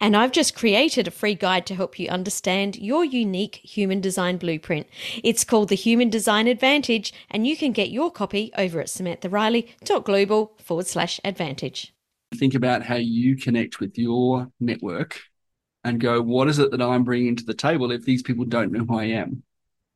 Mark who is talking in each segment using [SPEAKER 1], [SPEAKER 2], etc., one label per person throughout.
[SPEAKER 1] And I've just created a free guide to help you understand your unique human design blueprint. It's called the Human Design Advantage, and you can get your copy over at samanthariley.global forward slash advantage.
[SPEAKER 2] Think about how you connect with your network and go, what is it that I'm bringing to the table if these people don't know who I am?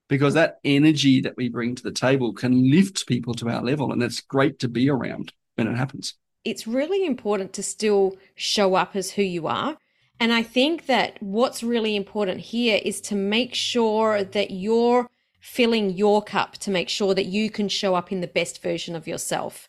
[SPEAKER 2] Because that energy that we bring to the table can lift people to our level, and it's great to be around when it happens
[SPEAKER 1] it's really important to still show up as who you are. And I think that what's really important here is to make sure that you're filling your cup to make sure that you can show up in the best version of yourself.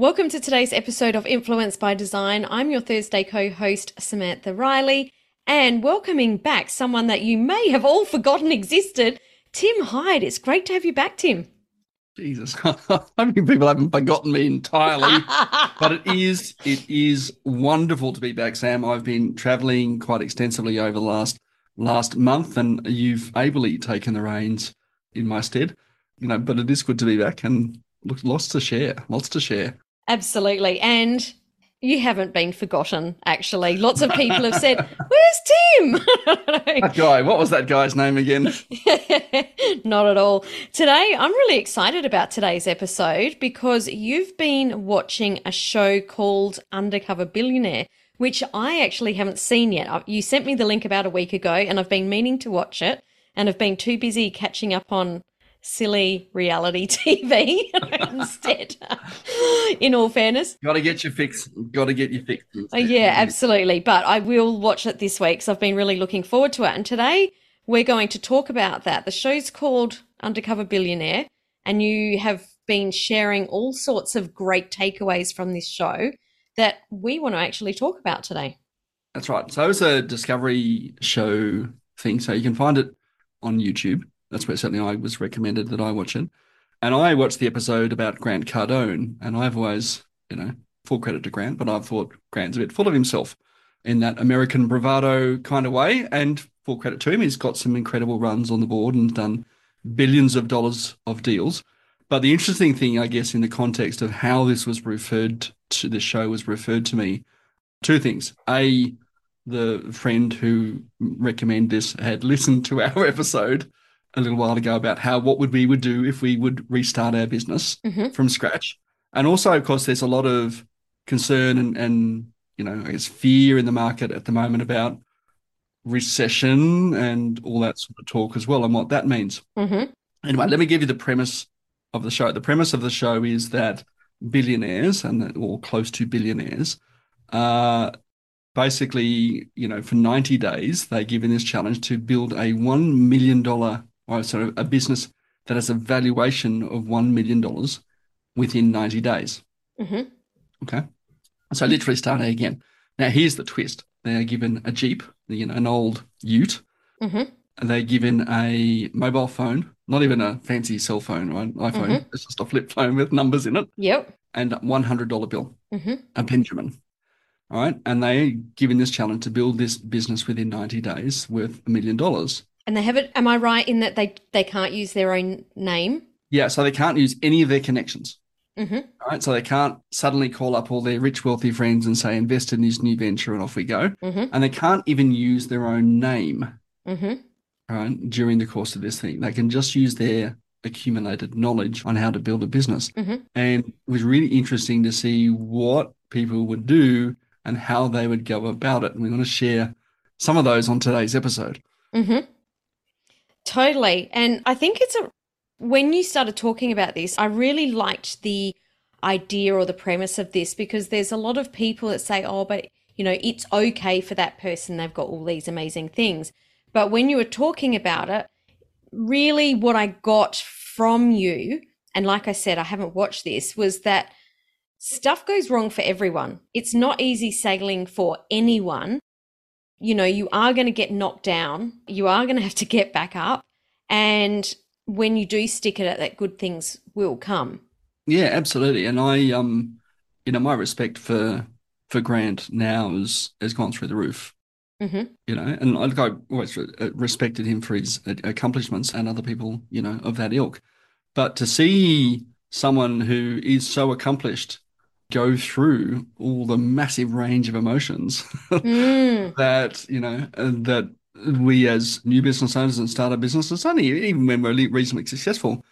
[SPEAKER 1] Welcome to today's episode of Influence by Design. I'm your Thursday co host, Samantha Riley, and welcoming back someone that you may have all forgotten existed, Tim Hyde. It's great to have you back, Tim.
[SPEAKER 2] Jesus, I mean, people haven't forgotten me entirely, but it is it is wonderful to be back, Sam. I've been traveling quite extensively over the last last month, and you've ably taken the reins in my stead. You know, but it is good to be back, and look, lots to share, lots to share.
[SPEAKER 1] Absolutely. And you haven't been forgotten, actually. Lots of people have said, Where's Tim?
[SPEAKER 2] that guy, what was that guy's name again?
[SPEAKER 1] Not at all. Today, I'm really excited about today's episode because you've been watching a show called Undercover Billionaire, which I actually haven't seen yet. You sent me the link about a week ago, and I've been meaning to watch it and have been too busy catching up on silly reality TV instead. in all fairness,
[SPEAKER 2] got to get your fix. Got to get your fix.
[SPEAKER 1] Uh, yeah, absolutely. But I will watch it this week, because I've been really looking forward to it. And today we're going to talk about that. The show's called Undercover Billionaire, and you have been sharing all sorts of great takeaways from this show that we want to actually talk about today.
[SPEAKER 2] That's right. So it's a discovery show thing, so you can find it on YouTube that's where certainly I was recommended that I watch it. And I watched the episode about Grant Cardone, and I've always, you know, full credit to Grant, but I've thought Grant's a bit full of himself in that American bravado kind of way. And full credit to him, he's got some incredible runs on the board and done billions of dollars of deals. But the interesting thing, I guess, in the context of how this was referred to, the show was referred to me, two things. A, the friend who recommended this had listened to our episode a little while ago about how what would we would do if we would restart our business mm-hmm. from scratch. And also, of course, there's a lot of concern and, and you know, I guess fear in the market at the moment about recession and all that sort of talk as well, and what that means. Mm-hmm. Anyway, let me give you the premise of the show. The premise of the show is that billionaires and or close to billionaires are basically, you know, for 90 days, they're given this challenge to build a $1 million or sorry, a business that has a valuation of $1 million within 90 days. Mm-hmm. Okay. So literally starting again. Now, here's the twist. They are given a Jeep, you know, an old ute, mm-hmm. and they're given a mobile phone, not even a fancy cell phone, right? iPhone. Mm-hmm. It's just a flip phone with numbers in it.
[SPEAKER 1] Yep.
[SPEAKER 2] And a $100 bill, mm-hmm. a Benjamin. All right. And they're given this challenge to build this business within 90 days worth a million dollars.
[SPEAKER 1] And they have it. Am I right in that they they can't use their own name?
[SPEAKER 2] Yeah, so they can't use any of their connections. Mm-hmm. Right, so they can't suddenly call up all their rich, wealthy friends and say, "Invest in this new venture," and off we go. Mm-hmm. And they can't even use their own name. Mm-hmm. Right, during the course of this thing, they can just use their accumulated knowledge on how to build a business. Mm-hmm. And it was really interesting to see what people would do and how they would go about it. And we want to share some of those on today's episode.
[SPEAKER 1] Mm-hmm. Totally. And I think it's a, when you started talking about this, I really liked the idea or the premise of this because there's a lot of people that say, oh, but you know, it's okay for that person. They've got all these amazing things. But when you were talking about it, really what I got from you, and like I said, I haven't watched this, was that stuff goes wrong for everyone. It's not easy sailing for anyone. You know, you are going to get knocked down. You are going to have to get back up. And when you do stick at it, that good things will come.
[SPEAKER 2] Yeah, absolutely. And I, um, you know, my respect for for Grant now has has gone through the roof.
[SPEAKER 1] Mm-hmm.
[SPEAKER 2] You know, and I, I always respected him for his accomplishments and other people, you know, of that ilk. But to see someone who is so accomplished go through all the massive range of emotions
[SPEAKER 1] mm.
[SPEAKER 2] that you know that we as new business owners and startup businesses, only even when we're reasonably successful,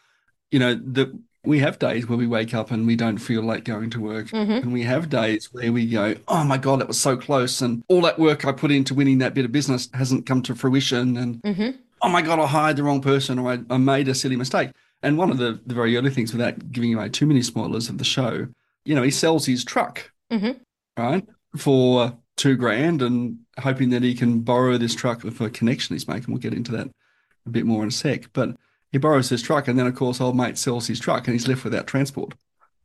[SPEAKER 2] you know that we have days where we wake up and we don't feel like going to work.
[SPEAKER 1] Mm-hmm.
[SPEAKER 2] And we have days where we go, oh my God, that was so close. And all that work I put into winning that bit of business hasn't come to fruition. And
[SPEAKER 1] mm-hmm.
[SPEAKER 2] oh my God, I hired the wrong person or I, I made a silly mistake. And one of the, the very early things, without giving away too many spoilers of the show, you know, he sells his truck,
[SPEAKER 1] mm-hmm.
[SPEAKER 2] right, for two grand and hoping that he can borrow this truck for a connection he's making. We'll get into that a bit more in a sec. But he borrows his truck, and then of course old mate sells his truck, and he's left without transport.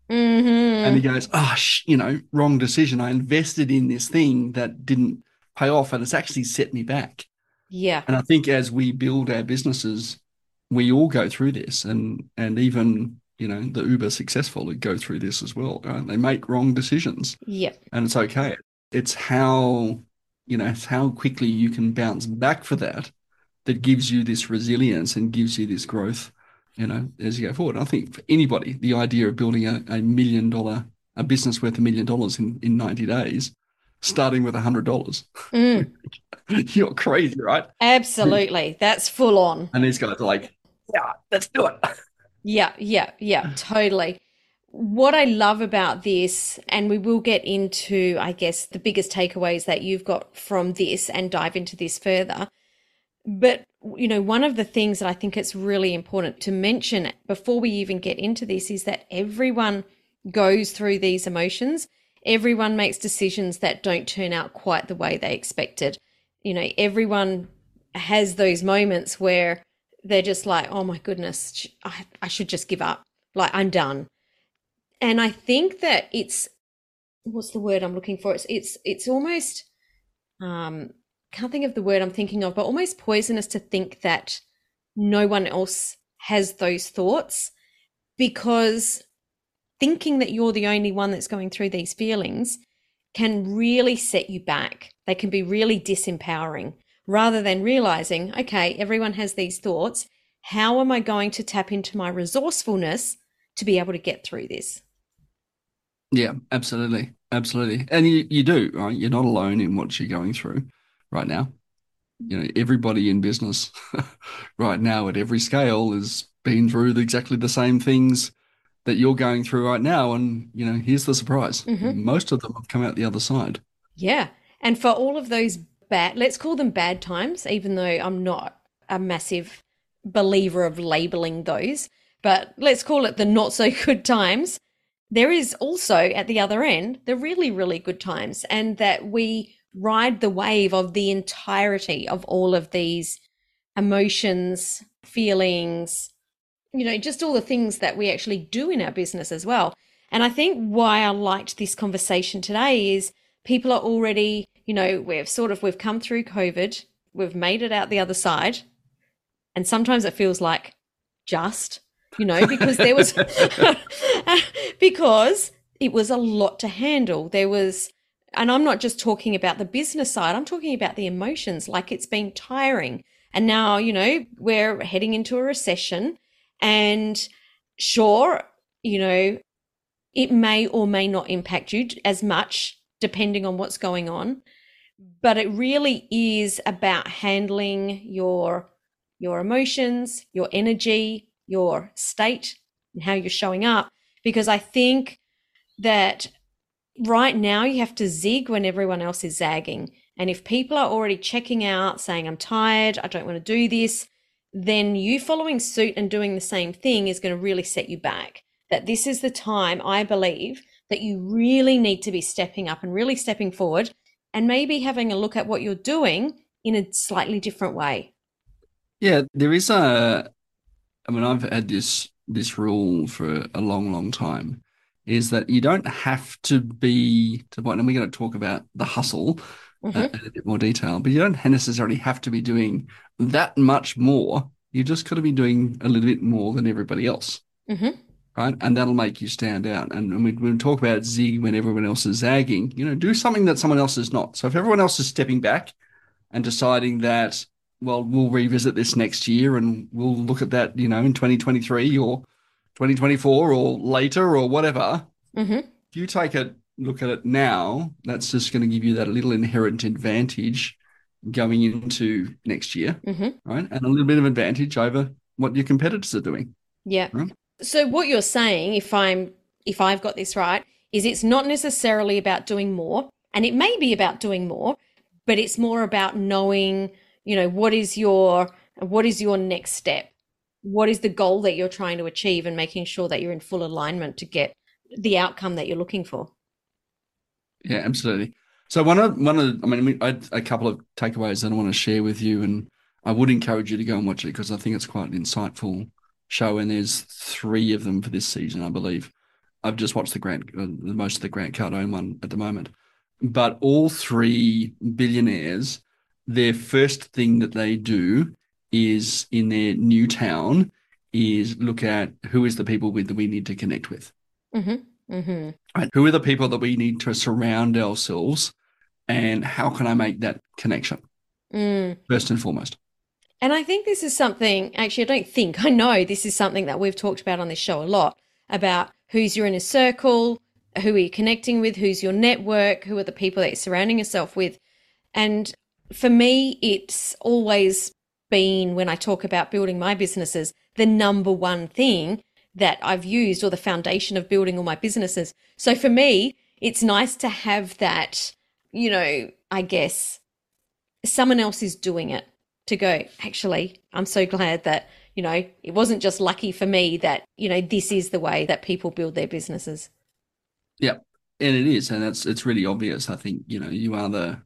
[SPEAKER 1] Mm-hmm.
[SPEAKER 2] And he goes, "Oh, sh- you know, wrong decision. I invested in this thing that didn't pay off, and it's actually set me back."
[SPEAKER 1] Yeah.
[SPEAKER 2] And I think as we build our businesses, we all go through this, and and even you know the uber successful who go through this as well. Right? They make wrong decisions.
[SPEAKER 1] Yeah.
[SPEAKER 2] And it's okay. It's how you know it's how quickly you can bounce back for that that gives you this resilience and gives you this growth, you know, as you go forward. I think for anybody, the idea of building a, a million dollar, a business worth a million dollars in, in 90 days, starting with a hundred dollars.
[SPEAKER 1] Mm.
[SPEAKER 2] You're crazy, right?
[SPEAKER 1] Absolutely. That's full on.
[SPEAKER 2] And these guys are like, yeah, let's do it.
[SPEAKER 1] Yeah, yeah, yeah, uh. totally. What I love about this, and we will get into, I guess, the biggest takeaways that you've got from this and dive into this further, but, you know, one of the things that I think it's really important to mention before we even get into this is that everyone goes through these emotions. Everyone makes decisions that don't turn out quite the way they expected. You know, everyone has those moments where they're just like, oh my goodness, I, I should just give up. Like, I'm done. And I think that it's, what's the word I'm looking for? It's, it's, it's almost, um, can't think of the word I'm thinking of, but almost poisonous to think that no one else has those thoughts because thinking that you're the only one that's going through these feelings can really set you back. They can be really disempowering rather than realizing, okay, everyone has these thoughts. How am I going to tap into my resourcefulness to be able to get through this?
[SPEAKER 2] Yeah, absolutely. Absolutely. And you, you do, right? You're not alone in what you're going through right now. You know, everybody in business right now at every scale has been through exactly the same things that you're going through right now. And, you know, here's the surprise
[SPEAKER 1] mm-hmm.
[SPEAKER 2] most of them have come out the other side.
[SPEAKER 1] Yeah. And for all of those bad, let's call them bad times, even though I'm not a massive believer of labeling those, but let's call it the not so good times. There is also at the other end the really, really good times, and that we ride the wave of the entirety of all of these emotions, feelings, you know, just all the things that we actually do in our business as well. And I think why I liked this conversation today is people are already, you know, we've sort of we've come through COVID, we've made it out the other side. And sometimes it feels like just, you know, because there was because it was a lot to handle. There was and I'm not just talking about the business side, I'm talking about the emotions, like it's been tiring. And now, you know, we're heading into a recession. And sure, you know, it may or may not impact you as much depending on what's going on. But it really is about handling your your emotions, your energy, your state, and how you're showing up. Because I think that right now you have to zig when everyone else is zagging. And if people are already checking out, saying, I'm tired, I don't want to do this, then you following suit and doing the same thing is going to really set you back. That this is the time, I believe, that you really need to be stepping up and really stepping forward and maybe having a look at what you're doing in a slightly different way.
[SPEAKER 2] Yeah, there is a. I mean, I've had this this rule for a long, long time. Is that you don't have to be to point, and we're going to talk about the hustle mm-hmm. uh, in a bit more detail, but you don't necessarily have to be doing that much more. You just got to be doing a little bit more than everybody else.
[SPEAKER 1] Mm-hmm
[SPEAKER 2] right? And that'll make you stand out. And when we talk about zig when everyone else is zagging, you know, do something that someone else is not. So if everyone else is stepping back and deciding that, well, we'll revisit this next year and we'll look at that, you know, in 2023 or 2024 or later or whatever.
[SPEAKER 1] Mm-hmm.
[SPEAKER 2] If you take a look at it now, that's just going to give you that little inherent advantage going into next year,
[SPEAKER 1] mm-hmm.
[SPEAKER 2] right? And a little bit of advantage over what your competitors are doing.
[SPEAKER 1] Yeah.
[SPEAKER 2] Right?
[SPEAKER 1] So what you're saying, if I'm if I've got this right, is it's not necessarily about doing more, and it may be about doing more, but it's more about knowing, you know, what is your what is your next step? What is the goal that you're trying to achieve and making sure that you're in full alignment to get the outcome that you're looking for.
[SPEAKER 2] Yeah, absolutely. So one of one of I mean I had a couple of takeaways that I want to share with you and I would encourage you to go and watch it because I think it's quite insightful show, and there's three of them for this season, I believe. I've just watched the Grant, uh, most of the Grant Cardone one at the moment, but all three billionaires, their first thing that they do is in their new town is look at who is the people with that we need to connect with.
[SPEAKER 1] Mm-hmm. Mm-hmm.
[SPEAKER 2] Right. Who are the people that we need to surround ourselves, and how can I make that connection
[SPEAKER 1] mm.
[SPEAKER 2] first and foremost?
[SPEAKER 1] And I think this is something, actually, I don't think, I know this is something that we've talked about on this show a lot about who's your inner circle, who are you connecting with, who's your network, who are the people that you're surrounding yourself with. And for me, it's always been when I talk about building my businesses, the number one thing that I've used or the foundation of building all my businesses. So for me, it's nice to have that, you know, I guess someone else is doing it to go, actually, I'm so glad that, you know, it wasn't just lucky for me that, you know, this is the way that people build their businesses.
[SPEAKER 2] Yeah. And it is. And that's, it's really obvious. I think, you know, you are the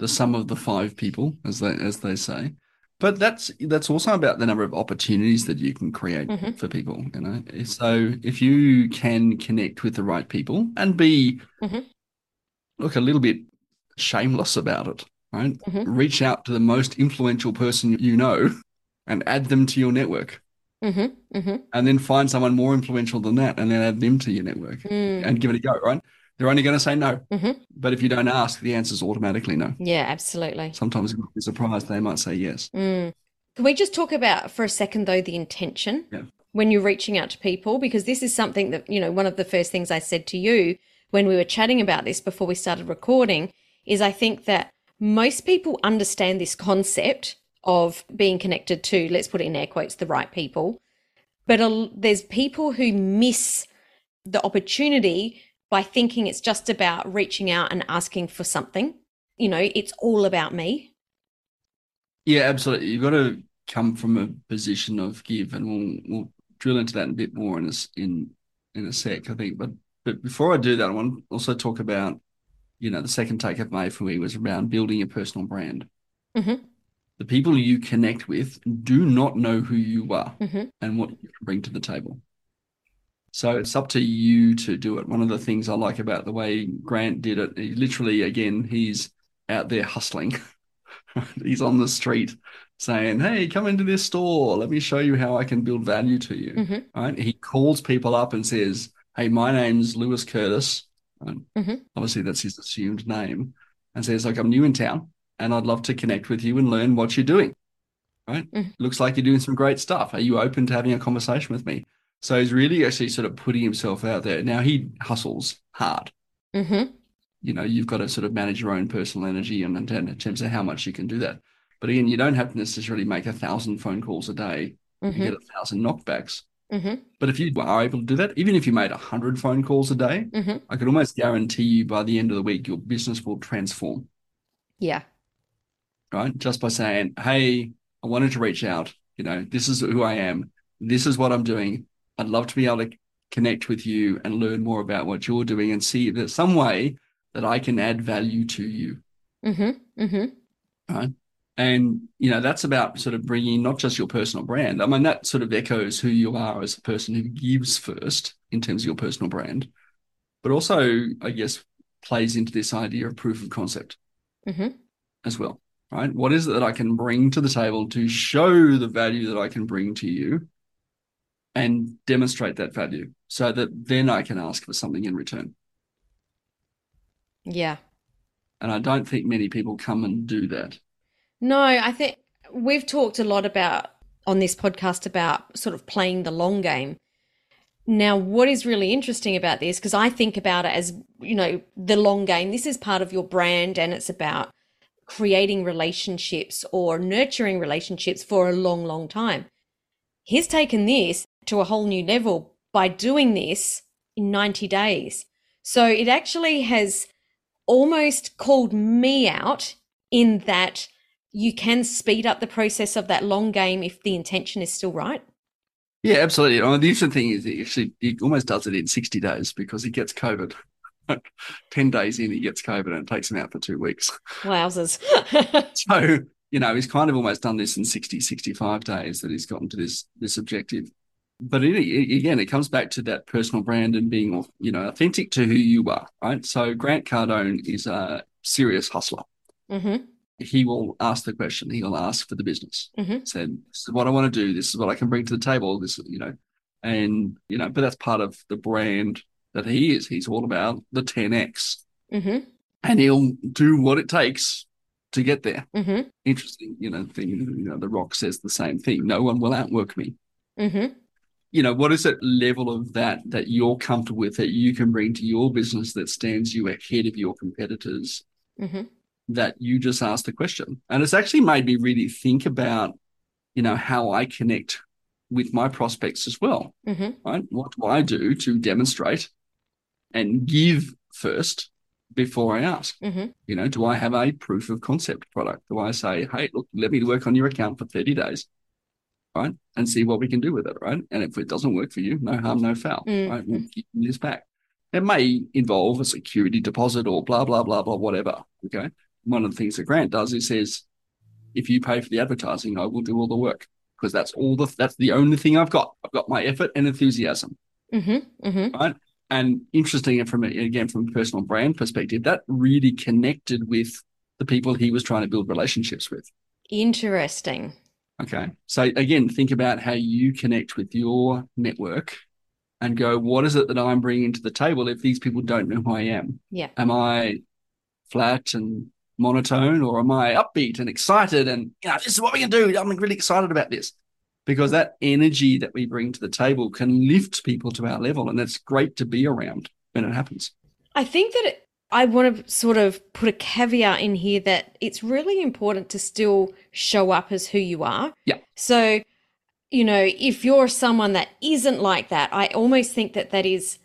[SPEAKER 2] the sum of the five people, as they as they say. But that's that's also about the number of opportunities that you can create
[SPEAKER 1] mm-hmm.
[SPEAKER 2] for people, you know. So if you can connect with the right people and be
[SPEAKER 1] mm-hmm.
[SPEAKER 2] look a little bit shameless about it, right?
[SPEAKER 1] Mm-hmm.
[SPEAKER 2] Reach out to the most influential person you know and add them to your network.
[SPEAKER 1] Mm-hmm. Mm-hmm.
[SPEAKER 2] And then find someone more influential than that and then add them to your network
[SPEAKER 1] mm.
[SPEAKER 2] and give it a go, right? They're only going to say no.
[SPEAKER 1] Mm-hmm.
[SPEAKER 2] But if you don't ask, the answer is automatically no.
[SPEAKER 1] Yeah, absolutely.
[SPEAKER 2] Sometimes you'll be surprised they might say yes.
[SPEAKER 1] Mm. Can we just talk about for a second, though, the intention
[SPEAKER 2] yeah.
[SPEAKER 1] when you're reaching out to people? Because this is something that, you know, one of the first things I said to you when we were chatting about this before we started recording is I think that most people understand this concept of being connected to, let's put it in air quotes, the right people. But a, there's people who miss the opportunity by thinking it's just about reaching out and asking for something. You know, it's all about me.
[SPEAKER 2] Yeah, absolutely. You've got to come from a position of give, and we'll we'll drill into that a bit more in a, in in a sec, I think. But but before I do that, I want to also talk about you know, the second take I've made for me was around building a personal brand.
[SPEAKER 1] Mm-hmm.
[SPEAKER 2] The people you connect with do not know who you are
[SPEAKER 1] mm-hmm.
[SPEAKER 2] and what you bring to the table. So it's up to you to do it. One of the things I like about the way Grant did it, he literally, again, he's out there hustling. he's on the street saying, Hey, come into this store. Let me show you how I can build value to you.
[SPEAKER 1] Mm-hmm.
[SPEAKER 2] Right? He calls people up and says, Hey, my name's Lewis Curtis.
[SPEAKER 1] Mm-hmm.
[SPEAKER 2] Obviously, that's his assumed name, and says, "Like I'm new in town, and I'd love to connect with you and learn what you're doing." Right?
[SPEAKER 1] Mm-hmm.
[SPEAKER 2] Looks like you're doing some great stuff. Are you open to having a conversation with me? So he's really actually sort of putting himself out there. Now he hustles hard.
[SPEAKER 1] Mm-hmm.
[SPEAKER 2] You know, you've got to sort of manage your own personal energy and in terms of how much you can do that. But again, you don't have to necessarily make a thousand phone calls a day
[SPEAKER 1] mm-hmm.
[SPEAKER 2] get a thousand knockbacks.
[SPEAKER 1] Mm-hmm.
[SPEAKER 2] But if you are able to do that, even if you made 100 phone calls a day,
[SPEAKER 1] Mm-hmm.
[SPEAKER 2] I could almost guarantee you by the end of the week, your business will transform,
[SPEAKER 1] Yeah.
[SPEAKER 2] right? Just by saying, hey, I wanted to reach out. You know, this is who I am. This is what I'm doing. I'd love to be able to connect with you and learn more about what you're doing and see if there's some way that I can add value to you.
[SPEAKER 1] Mm-hmm. Mm-hmm.
[SPEAKER 2] And, you know, that's about sort of bringing not just your personal brand. I mean, that sort of echoes who you are as a person who gives first in terms of your personal brand, but also, I guess, plays into this idea of proof of concept
[SPEAKER 1] Mm-hmm.
[SPEAKER 2] as well, right? What is it that I can bring to the table to show the value that I can bring to you and demonstrate that value so that then I can ask for something in return?
[SPEAKER 1] Yeah.
[SPEAKER 2] And I don't think many people come and do that.
[SPEAKER 1] No, I think we've talked a lot about on this podcast about sort of playing the long game. Now, what is really interesting about this, because I think about it as, you know, the long game, this is part of your brand and it's about creating relationships or nurturing relationships for a long, long time. He's taken this to a whole new level by doing this in 90 days. So it actually has almost called me out in that you can speed up the process of that long game if the intention is still right.
[SPEAKER 2] Yeah, absolutely. I mean, the interesting thing is he actually he almost does it in 60 days because he gets COVID. 10 days in, he gets COVID and it takes him out for two weeks.
[SPEAKER 1] Wowzers.
[SPEAKER 2] So, you know, he's kind of almost done this in 60, 65 days that he's gotten to this this objective. But it, it- again, it comes back to that personal brand and being, you know, authentic to who you are, right? So Grant Cardone is a serious hustler.
[SPEAKER 1] hmm
[SPEAKER 2] He will ask the question. He will ask for the business.
[SPEAKER 1] Mhm.
[SPEAKER 2] Said, "This is what I want to do. This is what I can bring to the table. This, you know, and you know, but that's part of the brand that he is. He's all about the 10x,
[SPEAKER 1] hmm
[SPEAKER 2] and he'll do what it takes to get there.
[SPEAKER 1] hmm
[SPEAKER 2] Interesting, you know, thing. You know, The Rock says the same thing. No one will outwork me.
[SPEAKER 1] hmm
[SPEAKER 2] You know, what is that level of that that you're comfortable with that you can bring to your business that stands you ahead of your competitors? That you just asked the question. And it's actually made me really think about, you know, how I connect with my prospects as well,
[SPEAKER 1] hmm
[SPEAKER 2] right? What do I do to demonstrate and give first before I ask?
[SPEAKER 1] hmm
[SPEAKER 2] You know, do I have a proof of concept product? Do I say, hey, look, let me work on your account for 30 days, right? And see what we can do with it, right? And if it doesn't work for you, no harm, no foul,
[SPEAKER 1] Mm.
[SPEAKER 2] right? We'll give this back. It may involve a security deposit or blah, blah, blah, blah, whatever. Okay. One of the things that Grant does is says, if you pay for the advertising, I will do all the work because that's all the, that's the only thing I've got. I've got my effort and enthusiasm
[SPEAKER 1] hmm hmm
[SPEAKER 2] right? And interesting, from again from a personal brand perspective, that really connected with the people he was trying to build relationships with.
[SPEAKER 1] Interesting.
[SPEAKER 2] Okay, so again, think about how you connect with your network, and go, what is it that I'm bringing to the table if these people don't know who I am?
[SPEAKER 1] Yeah.
[SPEAKER 2] Am I flat and monotone, or am I upbeat and excited? And you know, this is what we can do. I'm really excited about this because that energy that we bring to the table can lift people to our level, and that's great to be around when it happens.
[SPEAKER 1] I think that it, I want to sort of put a caveat in here that it's really important to still show up as who you are.
[SPEAKER 2] Yeah.
[SPEAKER 1] So, you know, if you're someone that isn't like that, I almost think that that is,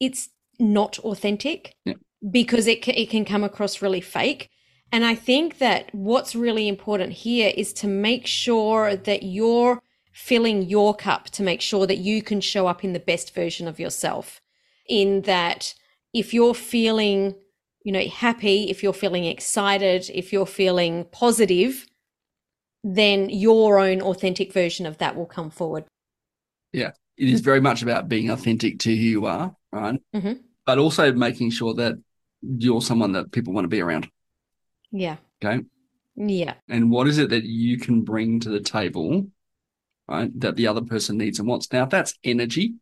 [SPEAKER 1] it's not authentic
[SPEAKER 2] Yeah.
[SPEAKER 1] because it can, it can come across really fake. And I think that what's really important here is to make sure that you're filling your cup to make sure that you can show up in the best version of yourself. In that, if you're feeling, you know, happy, if you're feeling excited, if you're feeling positive, then your own authentic version of that will come forward. Yeah.
[SPEAKER 2] It is very much about being authentic to who you are, right?
[SPEAKER 1] Mhm.
[SPEAKER 2] But also making sure that you're someone that people want to be around.
[SPEAKER 1] Yeah.
[SPEAKER 2] Okay.
[SPEAKER 1] Yeah.
[SPEAKER 2] And what is it that you can bring to the table, right? That the other person needs and wants. Now, if that's energy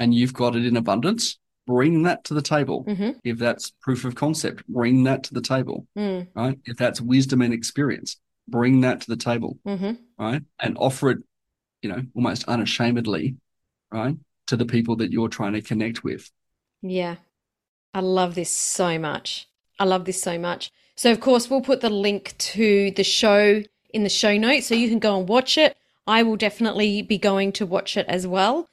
[SPEAKER 2] and you've got it in abundance, bring that to the table.
[SPEAKER 1] hmm
[SPEAKER 2] If that's proof of concept, bring that to the table,
[SPEAKER 1] Mm.
[SPEAKER 2] right? If that's wisdom and experience, bring that to the table,
[SPEAKER 1] hmm
[SPEAKER 2] right? And offer it, you know, almost unashamedly, right? To the people that you're trying to connect with.
[SPEAKER 1] Yeah. I love this so much. I love this so much. So, of course, we'll put the link to the show in the show notes so you can go and watch it. I will definitely be going to watch it as well.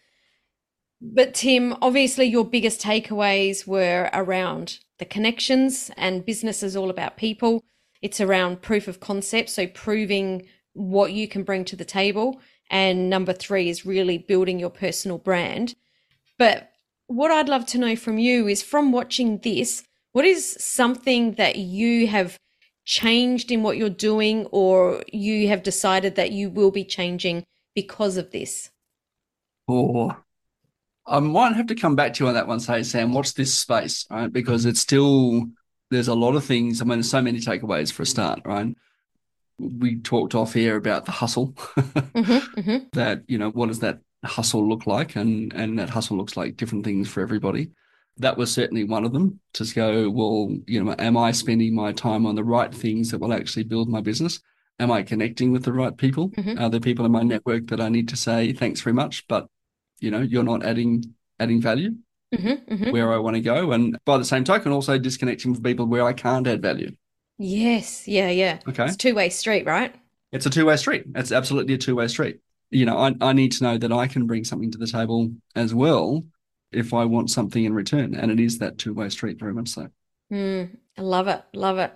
[SPEAKER 1] But Tim, obviously your biggest takeaways were around the connections and business is all about people. It's around proof of concept, so proving what you can bring to the table. And number three is really building your personal brand. But what I'd love to know from you is from watching this, what is something that you have changed in what you're doing or you have decided that you will be changing because of this?
[SPEAKER 2] Or I might have to come back to you on that one, say, Sam, watch this space, right? Because it's still, there's a lot of things. I mean, there's so many takeaways for a start, right? We talked off here about the hustle, mm-hmm, mm-hmm. that, you know, what does that hustle look like? And, and that hustle looks like different things for everybody. That was certainly one of them to go, well, you know, am I spending my time on the right things that will actually build my business? Am I connecting with the right people? Mm-hmm. Are there people in my network that I need to say, thanks very much, but you know you're not adding adding value mm-hmm, mm-hmm. where I want to go, and by the same token, also disconnecting from people where I can't add value.
[SPEAKER 1] Yes, yeah, yeah.
[SPEAKER 2] Okay,
[SPEAKER 1] it's two way street, right?
[SPEAKER 2] It's a two way street. It's absolutely a two way street. You know, I I need to know that I can bring something to the table as well if I want something in return, and it is that two way street very much so.
[SPEAKER 1] Mm, I love it, love it.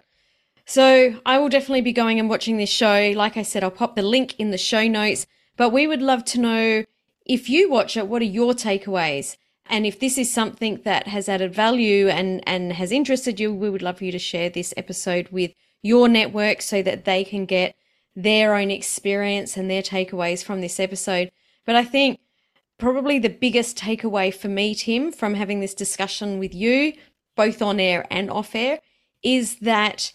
[SPEAKER 1] So I will definitely be going and watching this show. Like I said, I'll pop the link in the show notes. But we would love to know if you watch it, what are your takeaways? And if this is something that has added value and, and has interested you, we would love for you to share this episode with your network so that they can get their own experience and their takeaways from this episode. But I think probably the biggest takeaway for me, Tim, from having this discussion with you, both on air and off air, is that,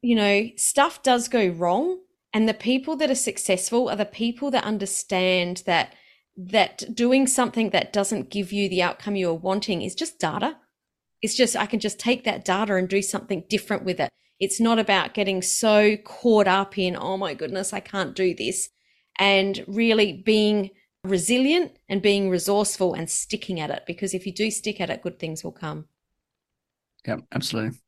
[SPEAKER 1] you know, stuff does go wrong. And the people that are successful are the people that understand that that doing something that doesn't give you the outcome you're wanting is just data. It's just, I can just take that data and do something different with it. It's not about getting so caught up in, oh my goodness, I can't do this. And really being resilient and being resourceful and sticking at it. Because if you do stick at it, good things will come.
[SPEAKER 2] Yeah, absolutely.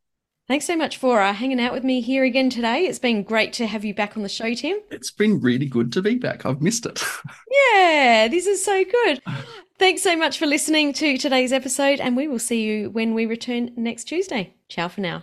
[SPEAKER 1] Thanks so much for uh, hanging out with me here again today. It's been great to have you back on the show, Tim.
[SPEAKER 2] It's been really good to be back. I've missed it.
[SPEAKER 1] yeah, this is so good. Thanks so much for listening to today's episode, and we will see you when we return next Tuesday. Ciao for now.